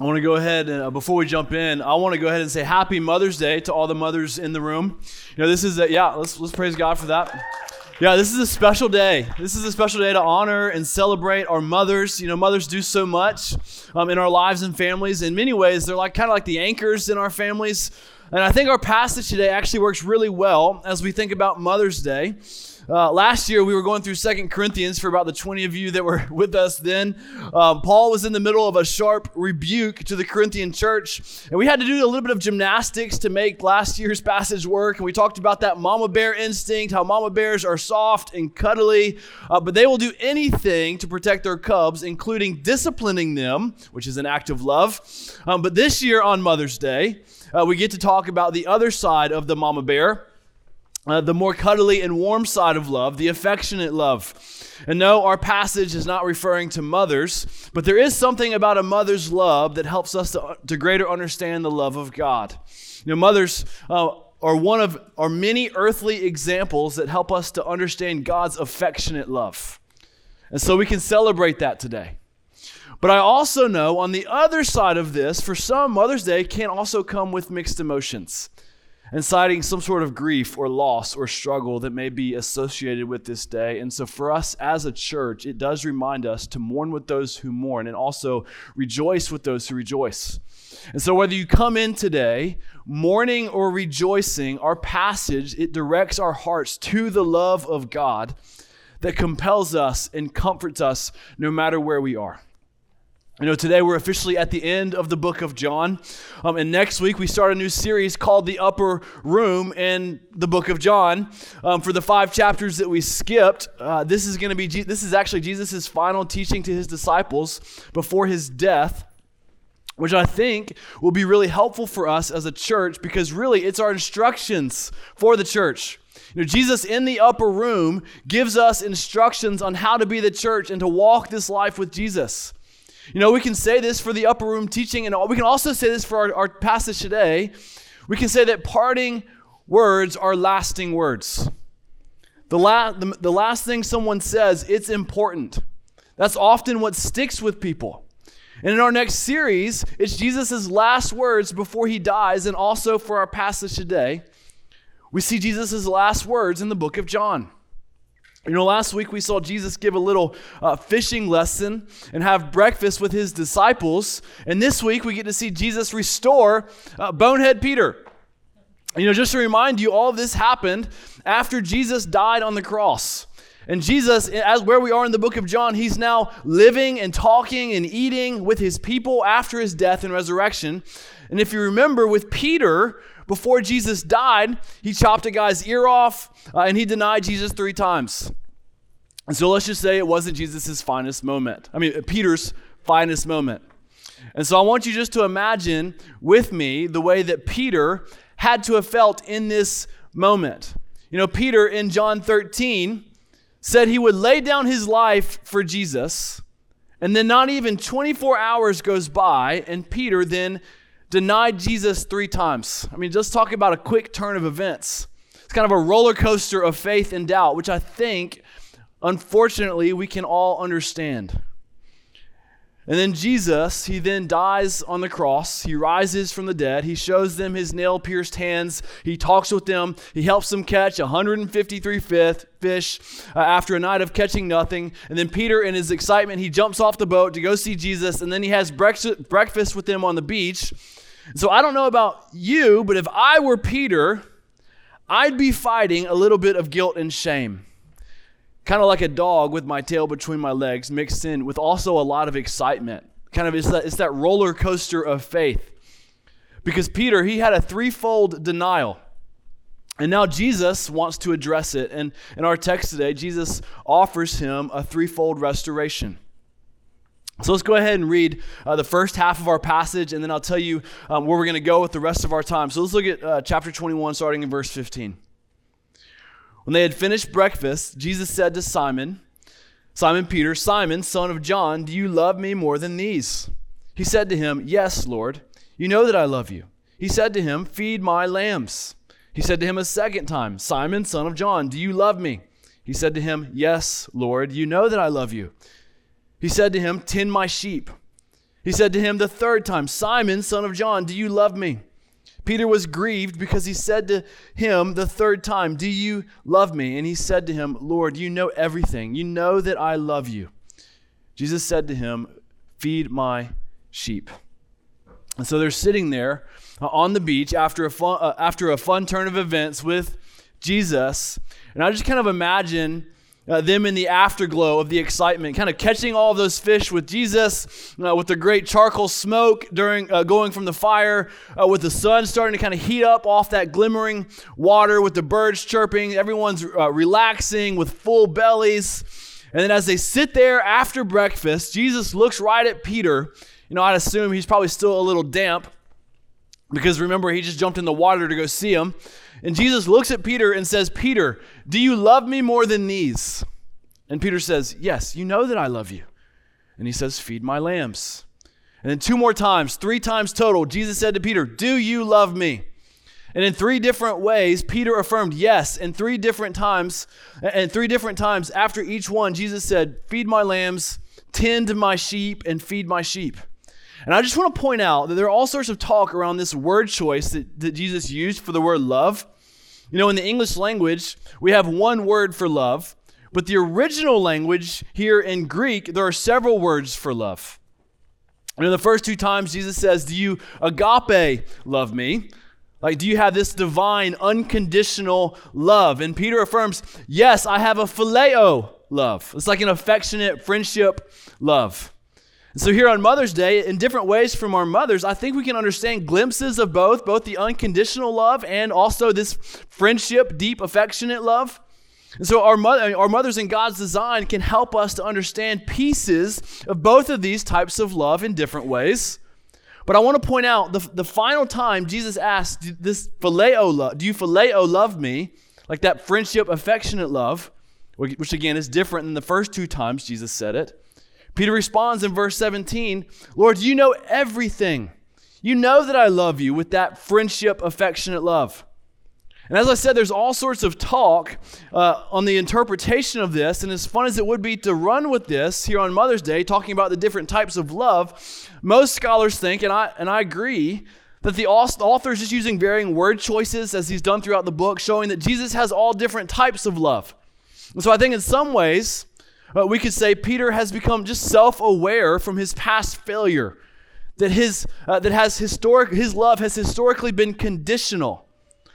I want to go ahead and uh, before we jump in, I want to go ahead and say Happy Mother's Day to all the mothers in the room. You know, this is a, yeah. Let's let's praise God for that. Yeah, this is a special day. This is a special day to honor and celebrate our mothers. You know, mothers do so much um, in our lives and families. In many ways, they're like kind of like the anchors in our families. And I think our passage today actually works really well as we think about Mother's Day. Uh, last year, we were going through Second Corinthians for about the 20 of you that were with us then. Um, Paul was in the middle of a sharp rebuke to the Corinthian church, and we had to do a little bit of gymnastics to make last year's passage work. And we talked about that mama bear instinct, how mama bears are soft and cuddly, uh, but they will do anything to protect their cubs, including disciplining them, which is an act of love. Um, but this year on Mother's Day, uh, we get to talk about the other side of the mama bear uh, the more cuddly and warm side of love, the affectionate love. And no, our passage is not referring to mothers, but there is something about a mother's love that helps us to, to greater understand the love of God. You know, mothers uh, are one of our many earthly examples that help us to understand God's affectionate love. And so we can celebrate that today. But I also know on the other side of this, for some, Mother's Day can also come with mixed emotions and citing some sort of grief or loss or struggle that may be associated with this day. And so, for us as a church, it does remind us to mourn with those who mourn and also rejoice with those who rejoice. And so, whether you come in today mourning or rejoicing, our passage it directs our hearts to the love of God that compels us and comforts us no matter where we are. You know, today we're officially at the end of the book of John. Um, and next week we start a new series called The Upper Room in the book of John. Um, for the five chapters that we skipped, uh, this is going to be, this is actually Jesus' final teaching to his disciples before his death, which I think will be really helpful for us as a church because really it's our instructions for the church. You know, Jesus in the upper room gives us instructions on how to be the church and to walk this life with Jesus. You know, we can say this for the upper room teaching, and we can also say this for our, our passage today. We can say that parting words are lasting words. The, la- the, the last thing someone says, it's important. That's often what sticks with people. And in our next series, it's Jesus' last words before he dies, and also for our passage today, we see Jesus' last words in the book of John. You know, last week we saw Jesus give a little uh, fishing lesson and have breakfast with his disciples. And this week we get to see Jesus restore uh, bonehead Peter. You know, just to remind you, all of this happened after Jesus died on the cross. And Jesus, as where we are in the book of John, he's now living and talking and eating with his people after his death and resurrection. And if you remember with Peter, before Jesus died, he chopped a guy's ear off uh, and he denied Jesus three times. And so let's just say it wasn't Jesus' finest moment. I mean, Peter's finest moment. And so I want you just to imagine with me the way that Peter had to have felt in this moment. You know, Peter in John 13 said he would lay down his life for Jesus. And then not even 24 hours goes by, and Peter then denied Jesus three times. I mean, just talk about a quick turn of events. It's kind of a roller coaster of faith and doubt, which I think, unfortunately, we can all understand. And then Jesus, he then dies on the cross. He rises from the dead. He shows them his nail pierced hands. He talks with them. He helps them catch 153 fish uh, after a night of catching nothing. And then Peter, in his excitement, he jumps off the boat to go see Jesus. And then he has breakfast with them on the beach. So I don't know about you, but if I were Peter, I'd be fighting a little bit of guilt and shame. Kind of like a dog with my tail between my legs, mixed in with also a lot of excitement. Kind of it's that, it's that roller coaster of faith. Because Peter, he had a threefold denial. And now Jesus wants to address it. And in our text today, Jesus offers him a threefold restoration. So let's go ahead and read uh, the first half of our passage, and then I'll tell you um, where we're going to go with the rest of our time. So let's look at uh, chapter 21, starting in verse 15. When they had finished breakfast, Jesus said to Simon, Simon Peter, Simon, son of John, do you love me more than these? He said to him, Yes, Lord, you know that I love you. He said to him, Feed my lambs. He said to him a second time, Simon, son of John, do you love me? He said to him, Yes, Lord, you know that I love you. He said to him, Tend my sheep. He said to him the third time, Simon, son of John, do you love me? Peter was grieved because he said to him the third time, Do you love me? And he said to him, Lord, you know everything. You know that I love you. Jesus said to him, Feed my sheep. And so they're sitting there on the beach after a fun, uh, after a fun turn of events with Jesus. And I just kind of imagine uh, them in the afterglow of the excitement, kind of catching all those fish with Jesus, uh, with the great charcoal smoke during uh, going from the fire, uh, with the sun starting to kind of heat up off that glimmering water, with the birds chirping, everyone's uh, relaxing with full bellies. And then as they sit there after breakfast, Jesus looks right at Peter. You know, I'd assume he's probably still a little damp because remember, he just jumped in the water to go see him. And Jesus looks at Peter and says, Peter, do you love me more than these? And Peter says, Yes, you know that I love you. And he says, Feed my lambs. And then two more times, three times total, Jesus said to Peter, Do you love me? And in three different ways, Peter affirmed yes. And three different times, and three different times after each one, Jesus said, Feed my lambs, tend my sheep, and feed my sheep. And I just want to point out that there are all sorts of talk around this word choice that, that Jesus used for the word love. You know, in the English language, we have one word for love, but the original language here in Greek, there are several words for love. And in the first two times, Jesus says, Do you agape love me? Like, do you have this divine, unconditional love? And Peter affirms, Yes, I have a phileo love. It's like an affectionate friendship love. So, here on Mother's Day, in different ways from our mothers, I think we can understand glimpses of both, both the unconditional love and also this friendship, deep, affectionate love. And so, our, mother, our mothers in God's design can help us to understand pieces of both of these types of love in different ways. But I want to point out the, the final time Jesus asked this phileo love, do you phileo love me? Like that friendship, affectionate love, which again is different than the first two times Jesus said it. Peter responds in verse 17 Lord, you know everything. You know that I love you with that friendship, affectionate love. And as I said, there's all sorts of talk uh, on the interpretation of this. And as fun as it would be to run with this here on Mother's Day, talking about the different types of love, most scholars think, and I, and I agree, that the author is just using varying word choices as he's done throughout the book, showing that Jesus has all different types of love. And so I think in some ways, uh, we could say Peter has become just self-aware from his past failure, that his uh, that has historic his love has historically been conditional.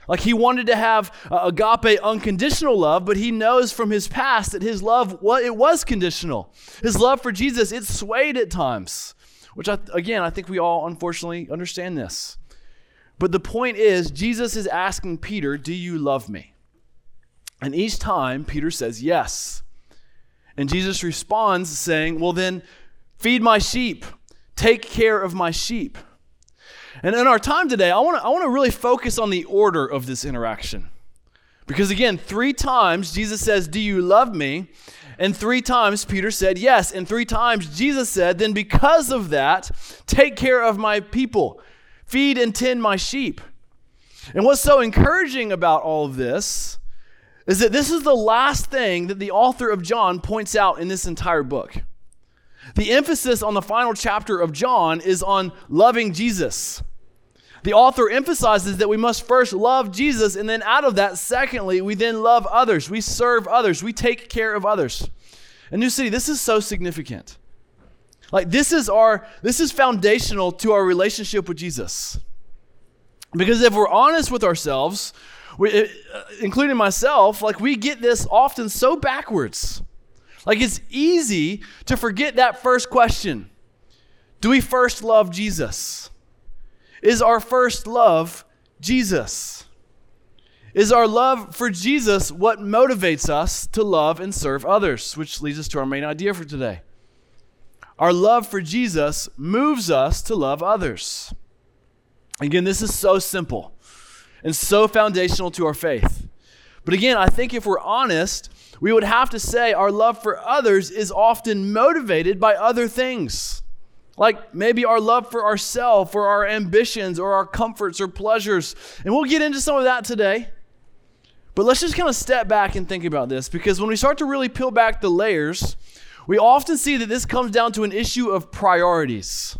Like he wanted to have uh, agape unconditional love, but he knows from his past that his love well, it was conditional. His love for Jesus it swayed at times, which I, again I think we all unfortunately understand this. But the point is, Jesus is asking Peter, "Do you love me?" And each time Peter says yes. And Jesus responds saying, Well, then feed my sheep, take care of my sheep. And in our time today, I want to I want to really focus on the order of this interaction. Because again, three times Jesus says, Do you love me? And three times Peter said, Yes. And three times Jesus said, Then because of that, take care of my people, feed and tend my sheep. And what's so encouraging about all of this is that this is the last thing that the author of John points out in this entire book. The emphasis on the final chapter of John is on loving Jesus. The author emphasizes that we must first love Jesus, and then out of that, secondly, we then love others. We serve others. We take care of others. And New City, this is so significant. Like this is our this is foundational to our relationship with Jesus. Because if we're honest with ourselves, we, uh, including myself, like we get this often so backwards. Like it's easy to forget that first question Do we first love Jesus? Is our first love Jesus? Is our love for Jesus what motivates us to love and serve others? Which leads us to our main idea for today. Our love for Jesus moves us to love others. Again, this is so simple and so foundational to our faith. But again, I think if we're honest, we would have to say our love for others is often motivated by other things. Like maybe our love for ourselves or our ambitions or our comforts or pleasures. And we'll get into some of that today. But let's just kind of step back and think about this because when we start to really peel back the layers, we often see that this comes down to an issue of priorities.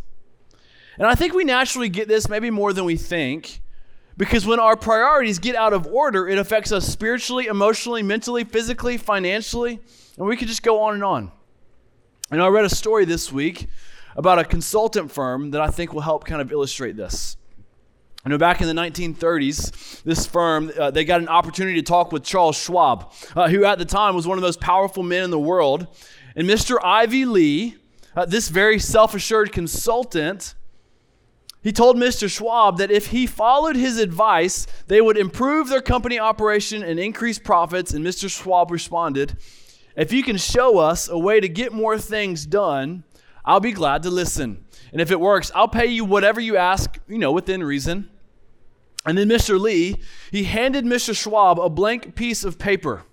And I think we naturally get this maybe more than we think. Because when our priorities get out of order, it affects us spiritually, emotionally, mentally, physically, financially, and we could just go on and on. And I read a story this week about a consultant firm that I think will help kind of illustrate this. I know, back in the 1930s, this firm, uh, they got an opportunity to talk with Charles Schwab, uh, who at the time was one of the most powerful men in the world. And Mr. Ivy Lee, uh, this very self assured consultant, he told Mr. Schwab that if he followed his advice, they would improve their company operation and increase profits. And Mr. Schwab responded, If you can show us a way to get more things done, I'll be glad to listen. And if it works, I'll pay you whatever you ask, you know, within reason. And then Mr. Lee, he handed Mr. Schwab a blank piece of paper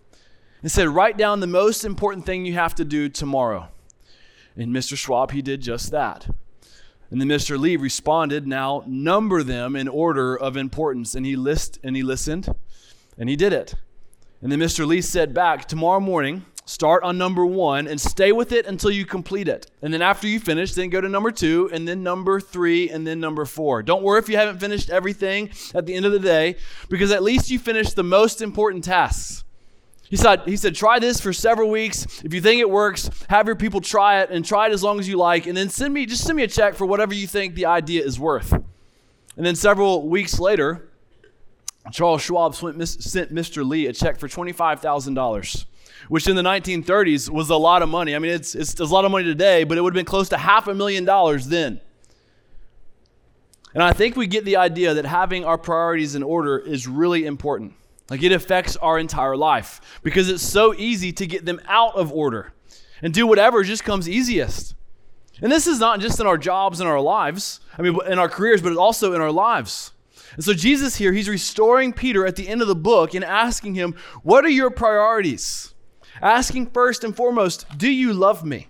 and said, Write down the most important thing you have to do tomorrow. And Mr. Schwab, he did just that. And then Mr. Lee responded, Now number them in order of importance. And he list and he listened and he did it. And then Mr. Lee said back, Tomorrow morning, Start on number one and stay with it until you complete it. And then after you finish, then go to number two, and then number three, and then number four. Don't worry if you haven't finished everything at the end of the day, because at least you finished the most important tasks. He said, he said, try this for several weeks. If you think it works, have your people try it and try it as long as you like, and then send me just send me a check for whatever you think the idea is worth. And then several weeks later, Charles Schwab sent Mr. Lee a check for $25,000 which in the 1930s was a lot of money. I mean, it's, it's, a lot of money today, but it would have been close to half a million dollars then. And I think we get the idea that having our priorities in order is really important. Like it affects our entire life because it's so easy to get them out of order and do whatever just comes easiest. And this is not just in our jobs and our lives, I mean, in our careers, but also in our lives. And so Jesus here, he's restoring Peter at the end of the book and asking him, What are your priorities? asking first and foremost, Do you love me?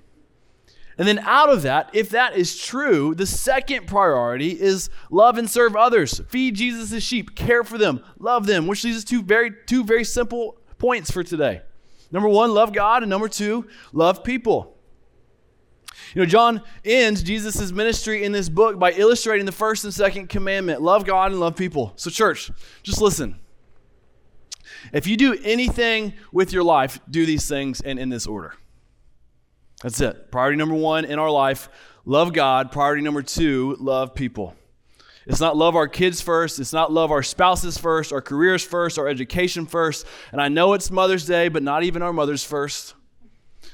And then out of that, if that is true, the second priority is love and serve others. Feed Jesus' sheep, care for them, love them, which leads us to very two very simple points for today. Number one, love God, and number two, love people. You know, John ends Jesus' ministry in this book by illustrating the first and second commandment love God and love people. So, church, just listen. If you do anything with your life, do these things and in this order. That's it. Priority number one in our life, love God. Priority number two, love people. It's not love our kids first. It's not love our spouses first, our careers first, our education first. And I know it's Mother's Day, but not even our mothers first.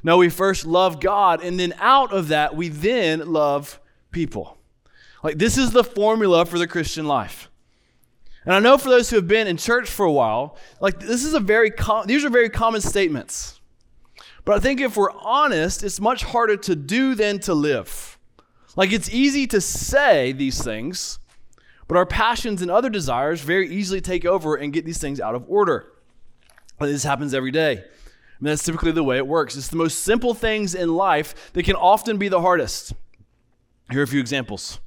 No, we first love God, and then out of that, we then love people. Like, this is the formula for the Christian life. And I know for those who have been in church for a while, like this is a very com- these are very common statements. But I think if we're honest, it's much harder to do than to live. Like it's easy to say these things, but our passions and other desires very easily take over and get these things out of order. And this happens every day. And that's typically the way it works. It's the most simple things in life that can often be the hardest. Here are a few examples.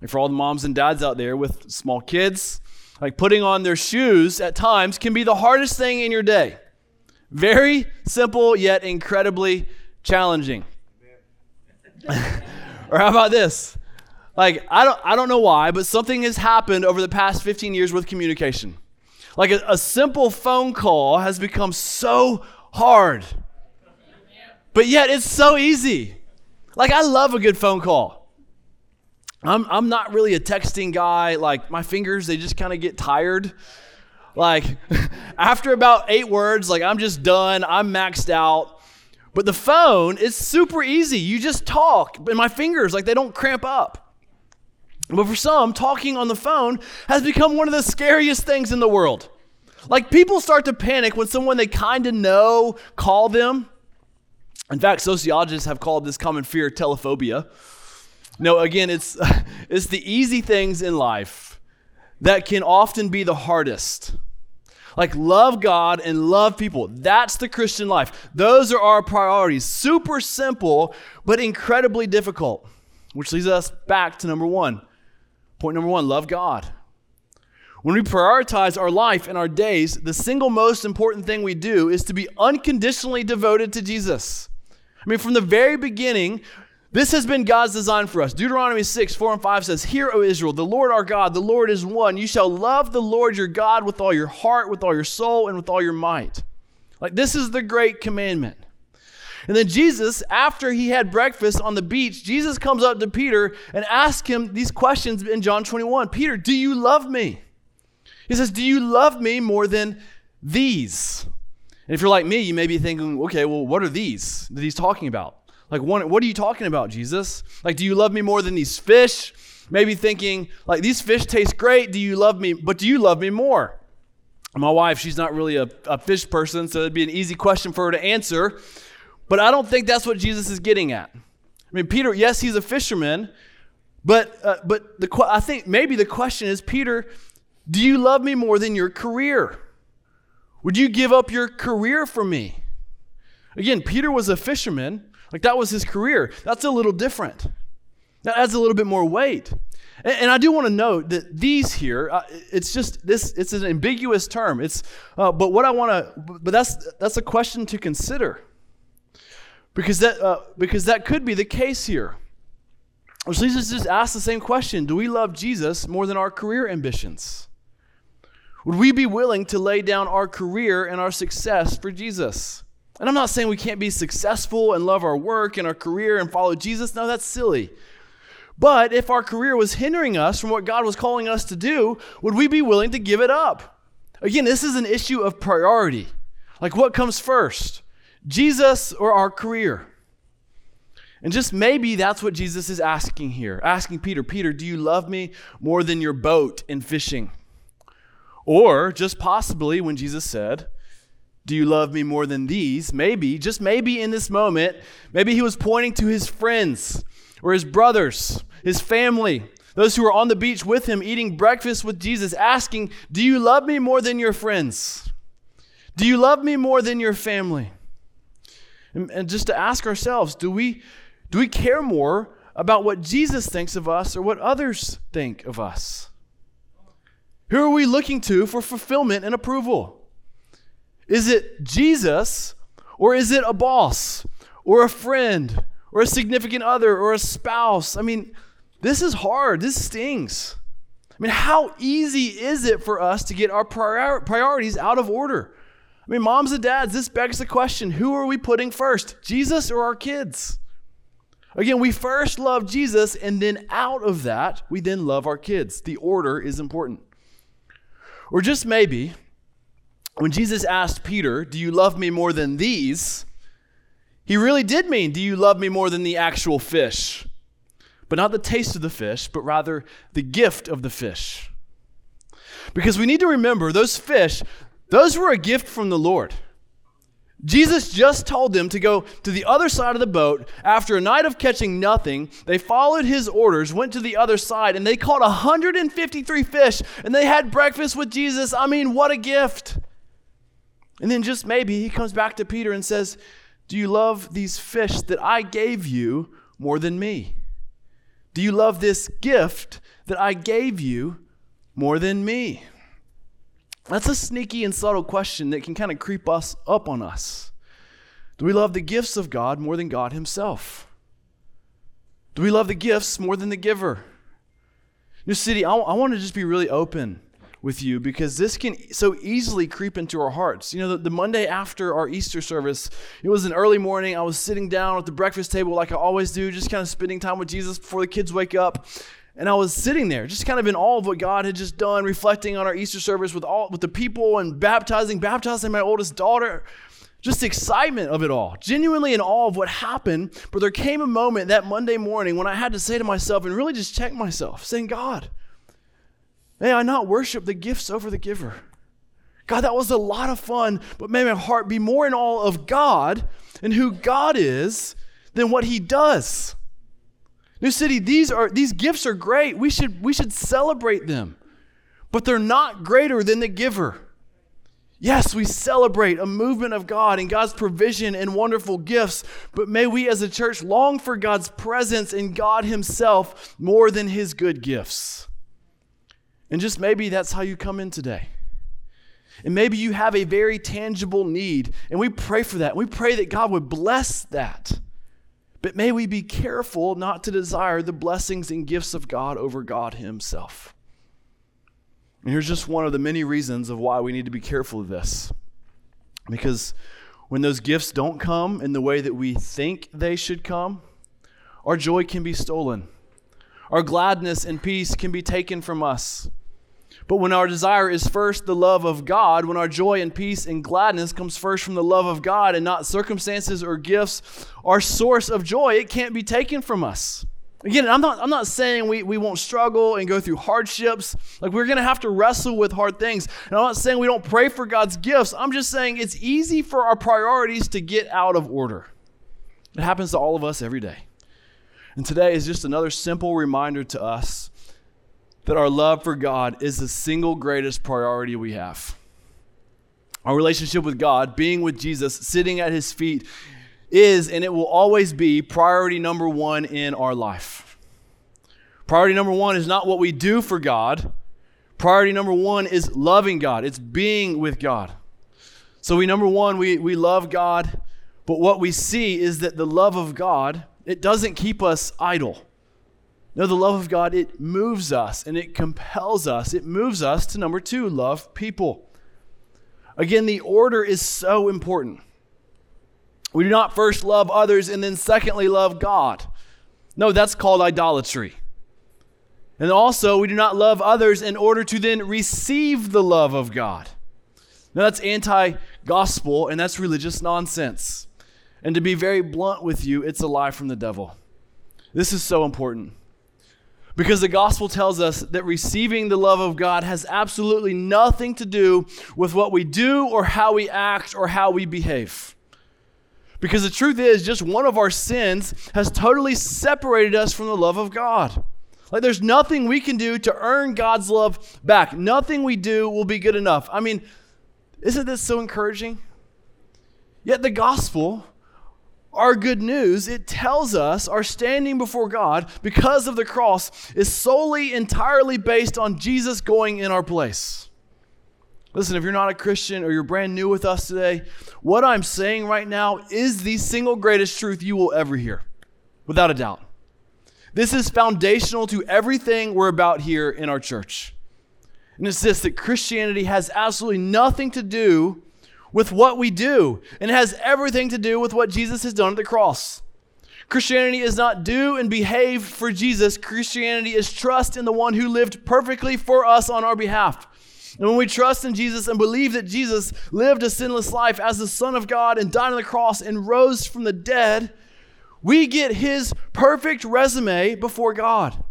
Like for all the moms and dads out there with small kids, like putting on their shoes at times can be the hardest thing in your day. Very simple, yet incredibly challenging. or how about this? Like, I don't, I don't know why, but something has happened over the past 15 years with communication. Like, a, a simple phone call has become so hard, but yet it's so easy. Like, I love a good phone call. I'm, I'm not really a texting guy. Like, my fingers, they just kind of get tired. Like, after about eight words, like, I'm just done. I'm maxed out. But the phone is super easy. You just talk, and my fingers, like, they don't cramp up. But for some, talking on the phone has become one of the scariest things in the world. Like, people start to panic when someone they kind of know call them. In fact, sociologists have called this common fear telephobia. No, again, it's, it's the easy things in life that can often be the hardest. Like, love God and love people. That's the Christian life. Those are our priorities. Super simple, but incredibly difficult. Which leads us back to number one. Point number one love God. When we prioritize our life and our days, the single most important thing we do is to be unconditionally devoted to Jesus. I mean, from the very beginning, This has been God's design for us. Deuteronomy 6, 4 and 5 says, Hear, O Israel, the Lord our God, the Lord is one. You shall love the Lord your God with all your heart, with all your soul, and with all your might. Like, this is the great commandment. And then Jesus, after he had breakfast on the beach, Jesus comes up to Peter and asks him these questions in John 21 Peter, do you love me? He says, Do you love me more than these? And if you're like me, you may be thinking, okay, well, what are these that he's talking about? Like, what, what are you talking about, Jesus? Like, do you love me more than these fish? Maybe thinking, like, these fish taste great. Do you love me? But do you love me more? My wife, she's not really a, a fish person, so it'd be an easy question for her to answer. But I don't think that's what Jesus is getting at. I mean, Peter, yes, he's a fisherman, but uh, but the I think maybe the question is, Peter, do you love me more than your career? Would you give up your career for me? Again, Peter was a fisherman, like that was his career. That's a little different. That adds a little bit more weight. And, and I do want to note that these here, uh, it's just this. It's an ambiguous term. It's, uh, but what I want to, but that's that's a question to consider, because that uh, because that could be the case here. Or Jesus just ask the same question: Do we love Jesus more than our career ambitions? Would we be willing to lay down our career and our success for Jesus? And I'm not saying we can't be successful and love our work and our career and follow Jesus. No, that's silly. But if our career was hindering us from what God was calling us to do, would we be willing to give it up? Again, this is an issue of priority. Like what comes first, Jesus or our career? And just maybe that's what Jesus is asking here. Asking Peter, Peter, do you love me more than your boat in fishing? Or just possibly when Jesus said, do you love me more than these? Maybe, just maybe in this moment, maybe he was pointing to his friends or his brothers, his family, those who were on the beach with him eating breakfast with Jesus, asking, Do you love me more than your friends? Do you love me more than your family? And, and just to ask ourselves, do we, do we care more about what Jesus thinks of us or what others think of us? Who are we looking to for fulfillment and approval? Is it Jesus or is it a boss or a friend or a significant other or a spouse? I mean, this is hard. This stings. I mean, how easy is it for us to get our prior- priorities out of order? I mean, moms and dads, this begs the question who are we putting first, Jesus or our kids? Again, we first love Jesus, and then out of that, we then love our kids. The order is important. Or just maybe, when Jesus asked Peter, Do you love me more than these? He really did mean, Do you love me more than the actual fish? But not the taste of the fish, but rather the gift of the fish. Because we need to remember those fish, those were a gift from the Lord. Jesus just told them to go to the other side of the boat. After a night of catching nothing, they followed his orders, went to the other side, and they caught 153 fish, and they had breakfast with Jesus. I mean, what a gift! And then just maybe he comes back to Peter and says, Do you love these fish that I gave you more than me? Do you love this gift that I gave you more than me? That's a sneaky and subtle question that can kind of creep us up on us. Do we love the gifts of God more than God Himself? Do we love the gifts more than the giver? New City, I, I want to just be really open with you because this can so easily creep into our hearts. You know, the, the, Monday after our Easter service, it was an early morning. I was sitting down at the breakfast table like I always do, just kind of spending time with Jesus before the kids wake up. And I was sitting there, just kind of in awe of what God had just done, reflecting on our Easter service with all with the people and baptizing, baptizing my oldest daughter. Just excitement of it all, genuinely in awe of what happened. But there came a moment that Monday morning when I had to say to myself and really just check myself, saying, God, May I not worship the gifts over the giver. God, that was a lot of fun, but may my heart be more in awe of God and who God is than what He does. New City, these are these gifts are great. We should we should celebrate them. But they're not greater than the giver. Yes, we celebrate a movement of God and God's provision and wonderful gifts, but may we as a church long for God's presence in God Himself more than His good gifts. And just maybe that's how you come in today. And maybe you have a very tangible need, and we pray for that. We pray that God would bless that. But may we be careful not to desire the blessings and gifts of God over God Himself. And here's just one of the many reasons of why we need to be careful of this. Because when those gifts don't come in the way that we think they should come, our joy can be stolen. Our gladness and peace can be taken from us. But when our desire is first the love of God, when our joy and peace and gladness comes first from the love of God and not circumstances or gifts, our source of joy, it can't be taken from us. Again, I'm not, I'm not saying we, we won't struggle and go through hardships. Like, we're going to have to wrestle with hard things. And I'm not saying we don't pray for God's gifts. I'm just saying it's easy for our priorities to get out of order. It happens to all of us every day. And today is just another simple reminder to us that our love for God is the single greatest priority we have. Our relationship with God, being with Jesus, sitting at his feet, is and it will always be priority number one in our life. Priority number one is not what we do for God. Priority number one is loving God, it's being with God. So, we number one, we, we love God, but what we see is that the love of God, it doesn't keep us idle. No, the love of God, it moves us and it compels us. It moves us to number two, love people. Again, the order is so important. We do not first love others and then secondly love God. No, that's called idolatry. And also, we do not love others in order to then receive the love of God. Now, that's anti gospel and that's religious nonsense. And to be very blunt with you, it's a lie from the devil. This is so important. Because the gospel tells us that receiving the love of God has absolutely nothing to do with what we do or how we act or how we behave. Because the truth is, just one of our sins has totally separated us from the love of God. Like, there's nothing we can do to earn God's love back. Nothing we do will be good enough. I mean, isn't this so encouraging? Yet the gospel our good news, it tells us our standing before God because of the cross is solely, entirely based on Jesus going in our place. Listen, if you're not a Christian or you're brand new with us today, what I'm saying right now is the single greatest truth you will ever hear, without a doubt. This is foundational to everything we're about here in our church. And it's this that Christianity has absolutely nothing to do with what we do, and it has everything to do with what Jesus has done at the cross. Christianity is not do and behave for Jesus. Christianity is trust in the one who lived perfectly for us on our behalf. And when we trust in Jesus and believe that Jesus lived a sinless life as the Son of God and died on the cross and rose from the dead, we get his perfect resume before God.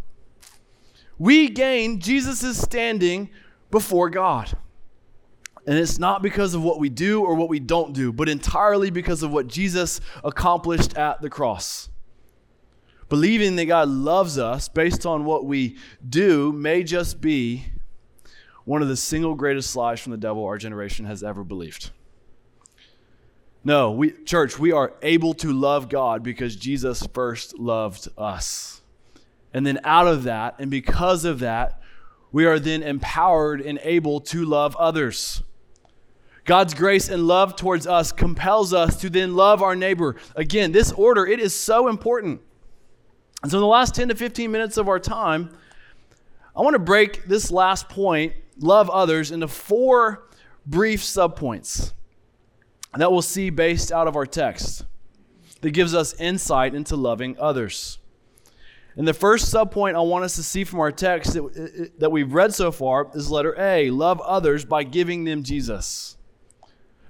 We gain Jesus' standing before God. And it's not because of what we do or what we don't do, but entirely because of what Jesus accomplished at the cross. Believing that God loves us based on what we do may just be one of the single greatest lies from the devil our generation has ever believed. No, we church, we are able to love God because Jesus first loved us. And then out of that and because of that, we are then empowered and able to love others. God's grace and love towards us compels us to then love our neighbor. Again, this order, it is so important. And so, in the last 10 to 15 minutes of our time, I want to break this last point, love others, into four brief subpoints that we'll see based out of our text that gives us insight into loving others. And the first subpoint I want us to see from our text that, that we've read so far is letter A love others by giving them Jesus.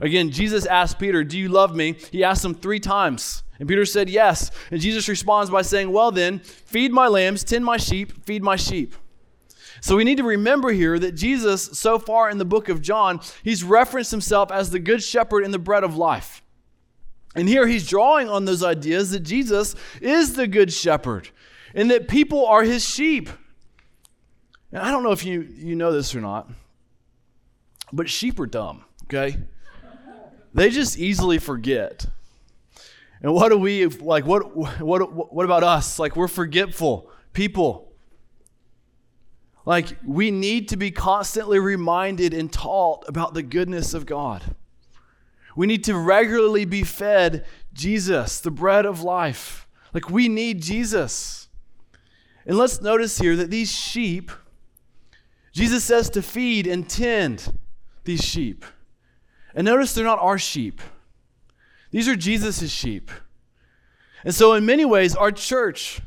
Again, Jesus asked Peter, Do you love me? He asked him three times. And Peter said, Yes. And Jesus responds by saying, Well, then, feed my lambs, tend my sheep, feed my sheep. So we need to remember here that Jesus, so far in the book of John, he's referenced himself as the good shepherd and the bread of life. And here he's drawing on those ideas that Jesus is the good shepherd and that people are his sheep. And I don't know if you, you know this or not, but sheep are dumb, okay? They just easily forget. And what do we like what what what about us? Like we're forgetful people. Like we need to be constantly reminded and taught about the goodness of God. We need to regularly be fed Jesus, the bread of life. Like we need Jesus. And let's notice here that these sheep, Jesus says to feed and tend these sheep. And notice they're not our sheep, these are Jesus' sheep. And so, in many ways, our church,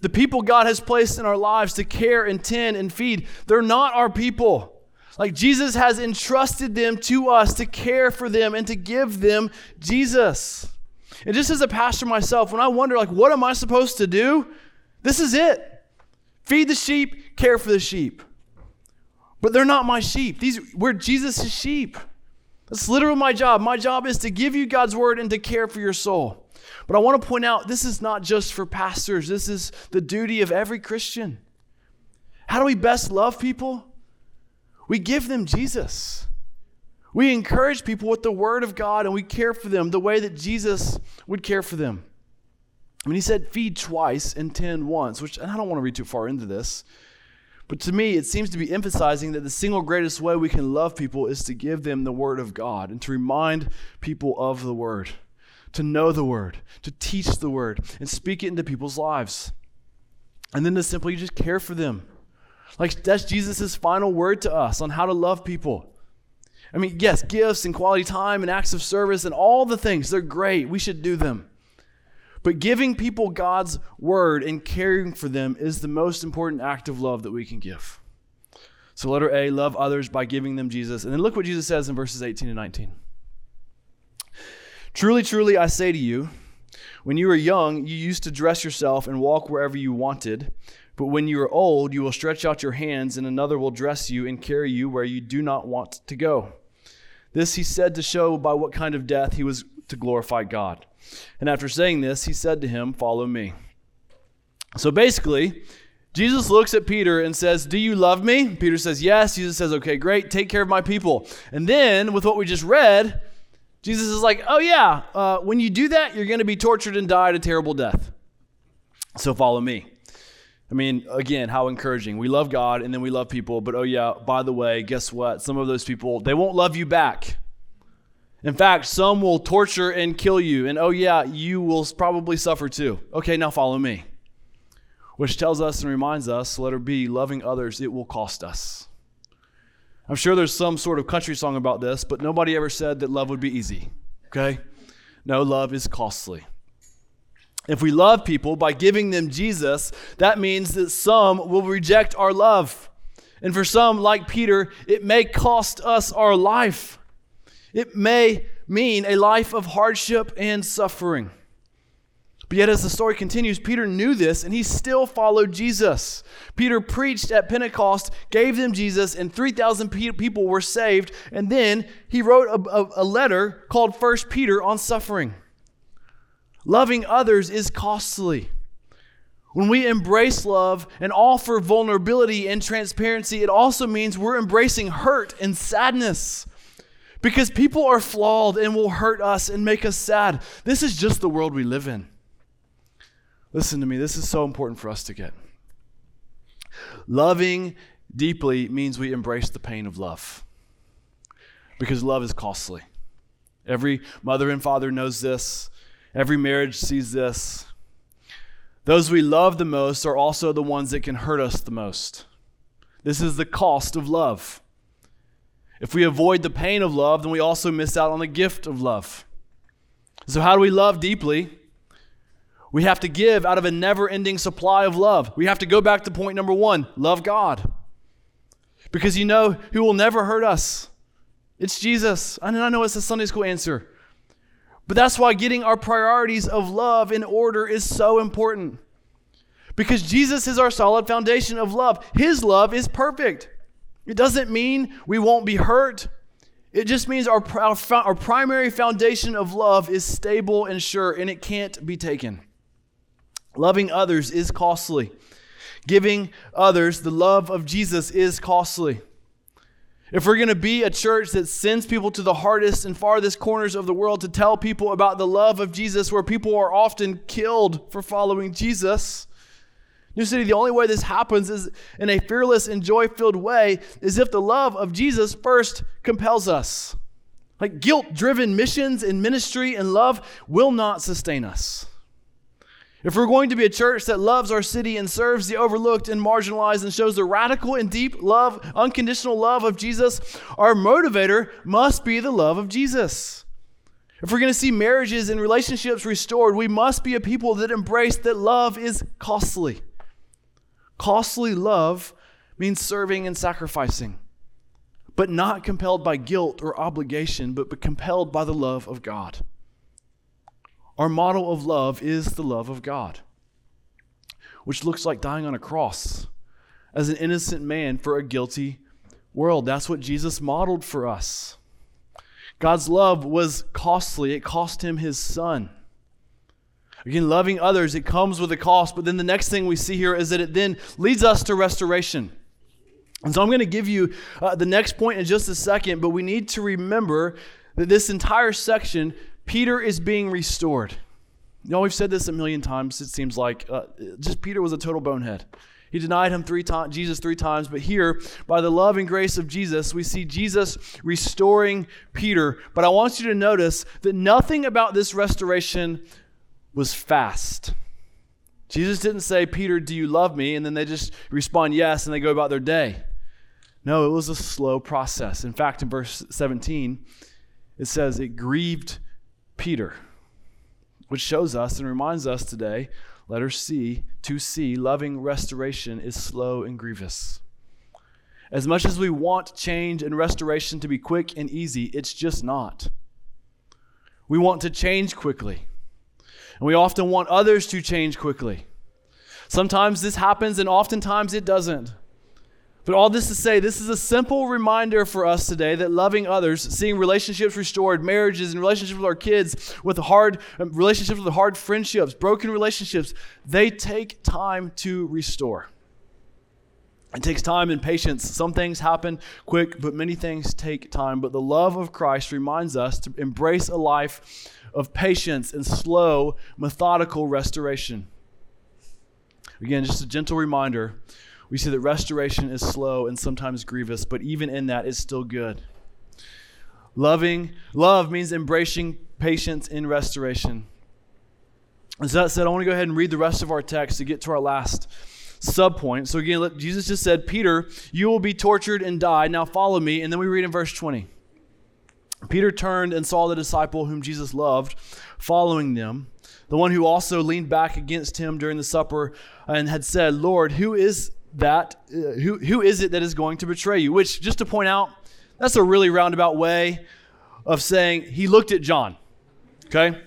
the people God has placed in our lives to care and tend and feed, they're not our people. Like Jesus has entrusted them to us to care for them and to give them Jesus. And just as a pastor myself, when I wonder, like, what am I supposed to do? This is it. Feed the sheep, care for the sheep. But they're not my sheep. These we're Jesus' sheep. That's literally my job. My job is to give you God's word and to care for your soul. But I want to point out this is not just for pastors. This is the duty of every Christian. How do we best love people? We give them Jesus. We encourage people with the Word of God and we care for them the way that Jesus would care for them. I mean, he said feed twice and tend once, which I don't want to read too far into this. But to me, it seems to be emphasizing that the single greatest way we can love people is to give them the Word of God and to remind people of the Word, to know the Word, to teach the Word, and speak it into people's lives. And then to simply just care for them. Like, that's Jesus' final word to us on how to love people. I mean, yes, gifts and quality time and acts of service and all the things, they're great. We should do them. But giving people God's word and caring for them is the most important act of love that we can give. So, letter A, love others by giving them Jesus. And then look what Jesus says in verses 18 and 19. Truly, truly, I say to you, when you were young, you used to dress yourself and walk wherever you wanted. But when you are old, you will stretch out your hands, and another will dress you and carry you where you do not want to go. This he said to show by what kind of death he was to glorify God. And after saying this, he said to him, Follow me. So basically, Jesus looks at Peter and says, Do you love me? Peter says, Yes. Jesus says, Okay, great. Take care of my people. And then, with what we just read, Jesus is like, Oh, yeah, uh, when you do that, you're going to be tortured and die a terrible death. So follow me. I mean, again, how encouraging. We love God and then we love people, but oh, yeah, by the way, guess what? Some of those people, they won't love you back. In fact, some will torture and kill you, and oh, yeah, you will probably suffer too. Okay, now follow me. Which tells us and reminds us, letter B, loving others, it will cost us. I'm sure there's some sort of country song about this, but nobody ever said that love would be easy. Okay? No, love is costly. If we love people by giving them Jesus, that means that some will reject our love. And for some, like Peter, it may cost us our life. It may mean a life of hardship and suffering. But yet, as the story continues, Peter knew this and he still followed Jesus. Peter preached at Pentecost, gave them Jesus, and 3,000 people were saved. And then he wrote a, a, letter called First Peter on suffering. Loving others is costly. When we embrace love and offer vulnerability and transparency, it also means we're embracing hurt and sadness. Because people are flawed and will hurt us and make us sad. This is just the world we live in. Listen to me, this is so important for us to get. Loving deeply means we embrace the pain of love. Because love is costly. Every mother and father knows this. Every marriage sees this. Those we love the most are also the ones that can hurt us the most. This is the cost of love. If we avoid the pain of love, then we also miss out on the gift of love. So, how do we love deeply? We have to give out of a never ending supply of love. We have to go back to point number one love God. Because you know who will never hurt us? It's Jesus. And I know it's a Sunday school answer. But that's why getting our priorities of love in order is so important. Because Jesus is our solid foundation of love. His love is perfect. It doesn't mean we won't be hurt. It just means our, our, our primary foundation of love is stable and sure, and it can't be taken. Loving others is costly. Giving others the love of Jesus is costly. If we're going to be a church that sends people to the hardest and farthest corners of the world to tell people about the love of Jesus, where people are often killed for following Jesus, New City, the only way this happens is in a fearless and joy filled way, is if the love of Jesus first compels us. Like guilt driven missions and ministry and love will not sustain us. If we're going to be a church that loves our city and serves the overlooked and marginalized and shows the radical and deep love, unconditional love of Jesus, our motivator must be the love of Jesus. If we're going to see marriages and relationships restored, we must be a people that embrace that love is costly. Costly love means serving and sacrificing, but not compelled by guilt or obligation, but, compelled by the love of God. Our model of love is the love of God, which looks like dying on a cross as an innocent man for a guilty world. That's what Jesus modeled for us. God's love was costly, it cost him his son. Again, loving others, it comes with a cost, but then the next thing we see here is that it then leads us to restoration. And so I'm going to give you uh, the next point in just a second, but we need to remember that this entire section, Peter is being restored. You know, we've said this a million times, it seems like. Uh, just Peter was a total bonehead. He denied him three times, Jesus three times, but here, by the love and grace of Jesus, we see Jesus restoring Peter. But I want you to notice that nothing about this restoration was fast. Jesus didn't say, Peter, do you love me? And then they just respond yes and they go about their day. No, it was a slow process. In fact, in verse 17, it says it grieved Peter, which shows us and reminds us today Letter C, to see, loving restoration is slow and grievous. As much as we want change and restoration to be quick and easy, it's just not. We want to change quickly, and we often want others to change quickly. Sometimes this happens, and oftentimes it doesn't. But all this to say, this is a simple reminder for us today that loving others, seeing relationships restored, marriages and relationships with our kids, with hard um, relationships with hard friendships, broken relationships, they take time to restore. It takes time and patience. Some things happen quick, but many things take time. But the love of Christ reminds us to embrace a life of patience and slow, methodical restoration. Again, just a gentle reminder we see that restoration is slow and sometimes grievous, but even in that, it's still good. Loving, love means embracing patience in restoration. As that said, I want to go ahead and read the rest of our text to get to our last subpoint. So again, Jesus just said, Peter, you will be tortured and die. Now follow me. And then we read in verse 20. Peter turned and saw the disciple whom Jesus loved following them, the one who also leaned back against him during the supper and had said, Lord, who is that uh, who, who is it that is going to betray you? Which, just to point out, that's a really roundabout way of saying he looked at John. Okay?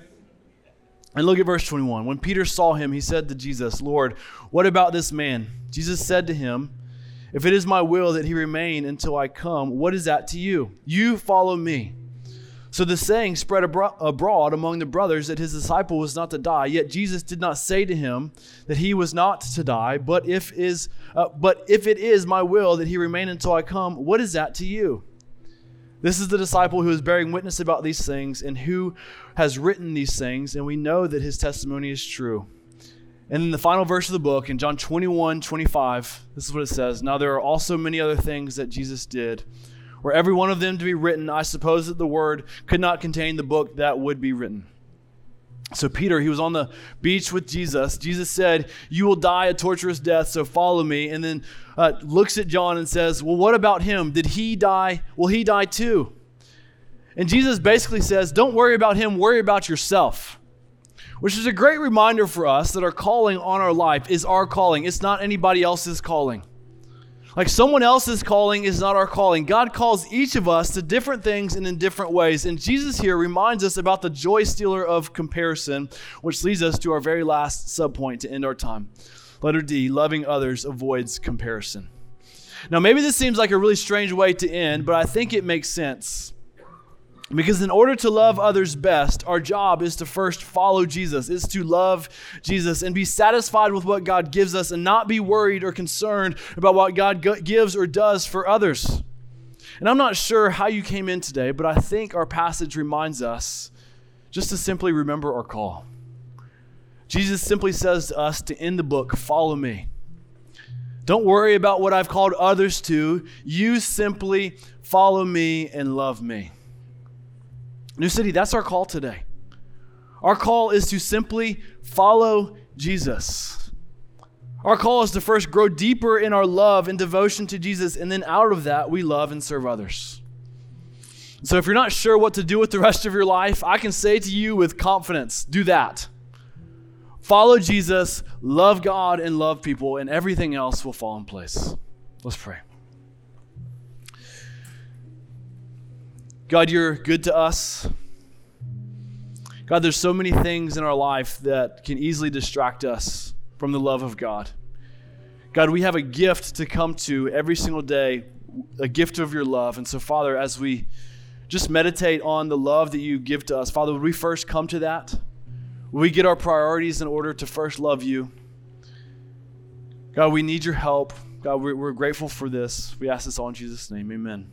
And look at verse 21. When Peter saw him, he said to Jesus, Lord, what about this man? Jesus said to him, If it is my will that he remain until I come, what is that to you? You follow me. So the saying spread abroad among the brothers that his disciple was not to die. Yet Jesus did not say to him that he was not to die. But if is, uh, but if it is my will that he remain until I come, what is that to you? This is the disciple who is bearing witness about these things and who has written these things, and we know that his testimony is true. And in the final verse of the book, in John 21 25, this is what it says Now there are also many other things that Jesus did were every one of them to be written, I suppose that the word could not contain the book that would be written. So, Peter, he was on the beach with Jesus. Jesus said, You will die a torturous death, so follow me. And then uh, looks at John and says, Well, what about him? Did he die? Will he die too? And Jesus basically says, Don't worry about him, worry about yourself. Which is a great reminder for us that our calling on our life is our calling, it's not anybody else's calling. Like someone else's calling is not our calling. God calls each of us to different things and in different ways. And Jesus here reminds us about the joy stealer of comparison, which leads us to our very last subpoint to end our time. Letter D loving others avoids comparison. Now, maybe this seems like a really strange way to end, but I think it makes sense. Because in order to love others best, our job is to first follow Jesus, is to love Jesus and be satisfied with what God gives us and not be worried or concerned about what God gives or does for others. And I'm not sure how you came in today, but I think our passage reminds us just to simply remember our call. Jesus simply says to us to end the book, follow me. Don't worry about what I've called others to. You simply follow me and love me. New City, that's our call today. Our call is to simply follow Jesus. Our call is to first grow deeper in our love and devotion to Jesus, and then out of that, we love and serve others. So if you're not sure what to do with the rest of your life, I can say to you with confidence do that. Follow Jesus, love God, and love people, and everything else will fall in place. Let's pray. God, you're good to us. God, there's so many things in our life that can easily distract us from the love of God. God, we have a gift to come to every single day, a gift of your love. And so, Father, as we just meditate on the love that you give to us, Father, would we first come to that? Would we get our priorities in order to first love you? God, we need your help. God, we're, we're grateful for this. We ask this all in Jesus' name. Amen.